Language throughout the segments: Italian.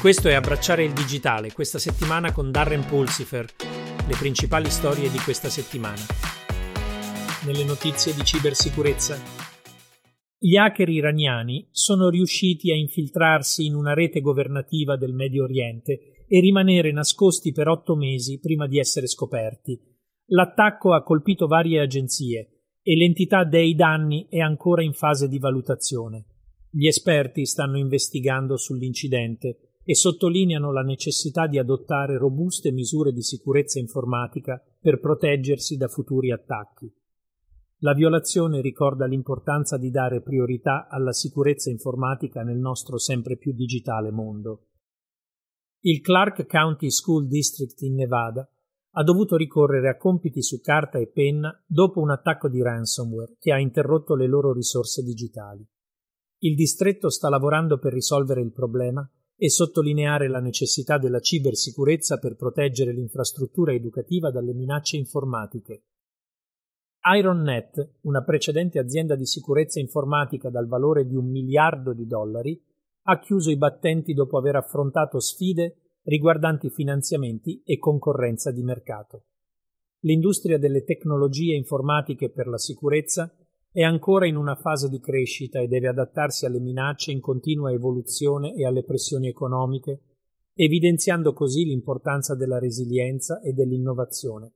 Questo è Abbracciare il digitale, questa settimana con Darren Pulsifer, le principali storie di questa settimana. Nelle notizie di cibersicurezza. Gli hacker iraniani sono riusciti a infiltrarsi in una rete governativa del Medio Oriente e rimanere nascosti per otto mesi prima di essere scoperti. L'attacco ha colpito varie agenzie e l'entità dei danni è ancora in fase di valutazione. Gli esperti stanno investigando sull'incidente e sottolineano la necessità di adottare robuste misure di sicurezza informatica per proteggersi da futuri attacchi. La violazione ricorda l'importanza di dare priorità alla sicurezza informatica nel nostro sempre più digitale mondo. Il Clark County School District in Nevada ha dovuto ricorrere a compiti su carta e penna dopo un attacco di ransomware che ha interrotto le loro risorse digitali. Il distretto sta lavorando per risolvere il problema e sottolineare la necessità della cibersicurezza per proteggere l'infrastruttura educativa dalle minacce informatiche. IronNet, una precedente azienda di sicurezza informatica dal valore di un miliardo di dollari, ha chiuso i battenti dopo aver affrontato sfide riguardanti finanziamenti e concorrenza di mercato. L'industria delle tecnologie informatiche per la sicurezza è ancora in una fase di crescita e deve adattarsi alle minacce in continua evoluzione e alle pressioni economiche, evidenziando così l'importanza della resilienza e dell'innovazione.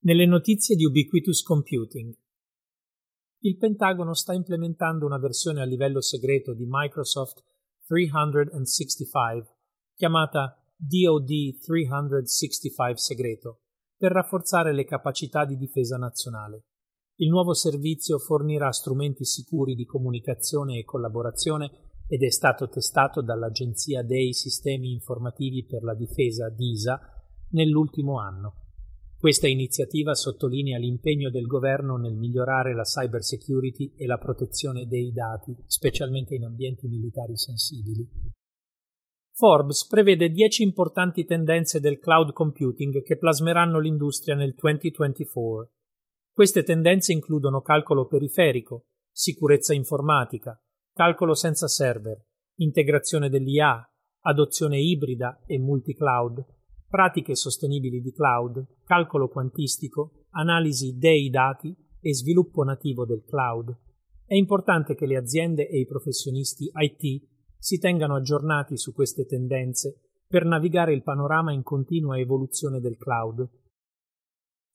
Nelle notizie di Ubiquitous Computing. Il Pentagono sta implementando una versione a livello segreto di Microsoft 365, chiamata DoD 365 segreto, per rafforzare le capacità di difesa nazionale. Il nuovo servizio fornirà strumenti sicuri di comunicazione e collaborazione ed è stato testato dall'Agenzia dei Sistemi Informativi per la Difesa DISA nell'ultimo anno. Questa iniziativa sottolinea l'impegno del governo nel migliorare la cyber security e la protezione dei dati, specialmente in ambienti militari sensibili. Forbes prevede 10 importanti tendenze del cloud computing che plasmeranno l'industria nel 2024. Queste tendenze includono calcolo periferico, sicurezza informatica, calcolo senza server, integrazione dell'IA, adozione ibrida e multi-cloud, pratiche sostenibili di cloud, calcolo quantistico, analisi dei dati e sviluppo nativo del cloud. È importante che le aziende e i professionisti IT si tengano aggiornati su queste tendenze per navigare il panorama in continua evoluzione del cloud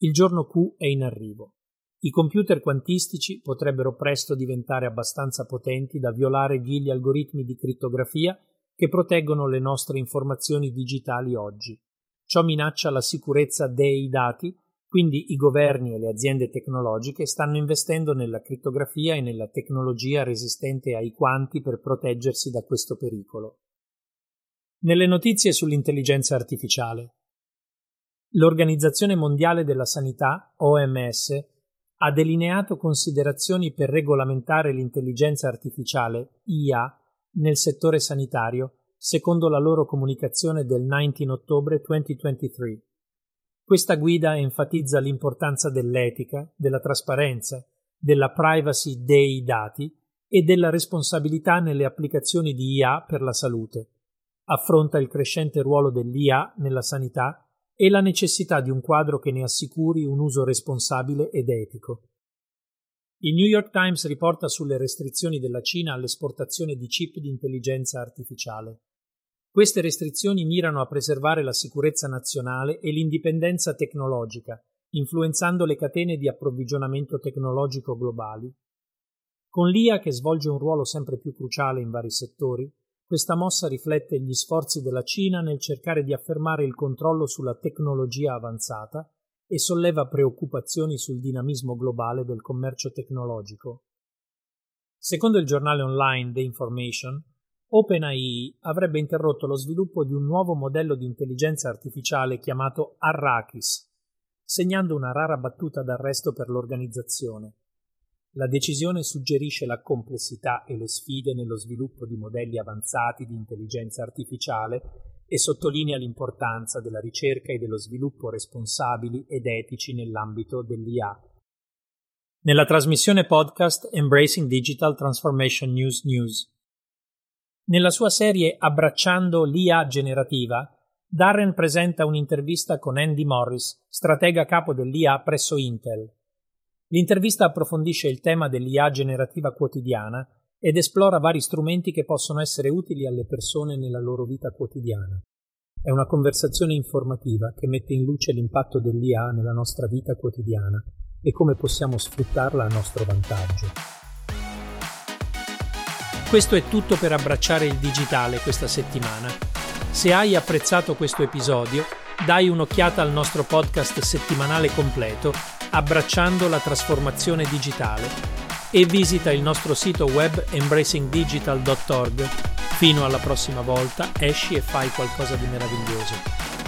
il giorno Q è in arrivo. I computer quantistici potrebbero presto diventare abbastanza potenti da violare gli algoritmi di crittografia che proteggono le nostre informazioni digitali oggi. Ciò minaccia la sicurezza dei dati, quindi i governi e le aziende tecnologiche stanno investendo nella crittografia e nella tecnologia resistente ai quanti per proteggersi da questo pericolo. Nelle notizie sull'intelligenza artificiale. L'Organizzazione Mondiale della Sanità, OMS, ha delineato considerazioni per regolamentare l'intelligenza artificiale, IA, nel settore sanitario, secondo la loro comunicazione del 19 ottobre 2023. Questa guida enfatizza l'importanza dell'etica, della trasparenza, della privacy dei dati e della responsabilità nelle applicazioni di IA per la salute. Affronta il crescente ruolo dell'IA nella sanità e la necessità di un quadro che ne assicuri un uso responsabile ed etico. Il New York Times riporta sulle restrizioni della Cina all'esportazione di chip di intelligenza artificiale. Queste restrizioni mirano a preservare la sicurezza nazionale e l'indipendenza tecnologica, influenzando le catene di approvvigionamento tecnologico globali. Con l'IA, che svolge un ruolo sempre più cruciale in vari settori, questa mossa riflette gli sforzi della Cina nel cercare di affermare il controllo sulla tecnologia avanzata e solleva preoccupazioni sul dinamismo globale del commercio tecnologico. Secondo il giornale online The Information, OpenAI avrebbe interrotto lo sviluppo di un nuovo modello di intelligenza artificiale chiamato Arrakis, segnando una rara battuta d'arresto per l'organizzazione. La decisione suggerisce la complessità e le sfide nello sviluppo di modelli avanzati di intelligenza artificiale e sottolinea l'importanza della ricerca e dello sviluppo responsabili ed etici nell'ambito dell'IA. Nella trasmissione podcast Embracing Digital Transformation News News Nella sua serie Abbracciando l'IA generativa, Darren presenta un'intervista con Andy Morris, stratega capo dell'IA presso Intel. L'intervista approfondisce il tema dell'IA generativa quotidiana ed esplora vari strumenti che possono essere utili alle persone nella loro vita quotidiana. È una conversazione informativa che mette in luce l'impatto dell'IA nella nostra vita quotidiana e come possiamo sfruttarla a nostro vantaggio. Questo è tutto per abbracciare il digitale questa settimana. Se hai apprezzato questo episodio, dai un'occhiata al nostro podcast settimanale completo Abbracciando la trasformazione digitale e visita il nostro sito web embracingdigital.org. Fino alla prossima volta, esci e fai qualcosa di meraviglioso.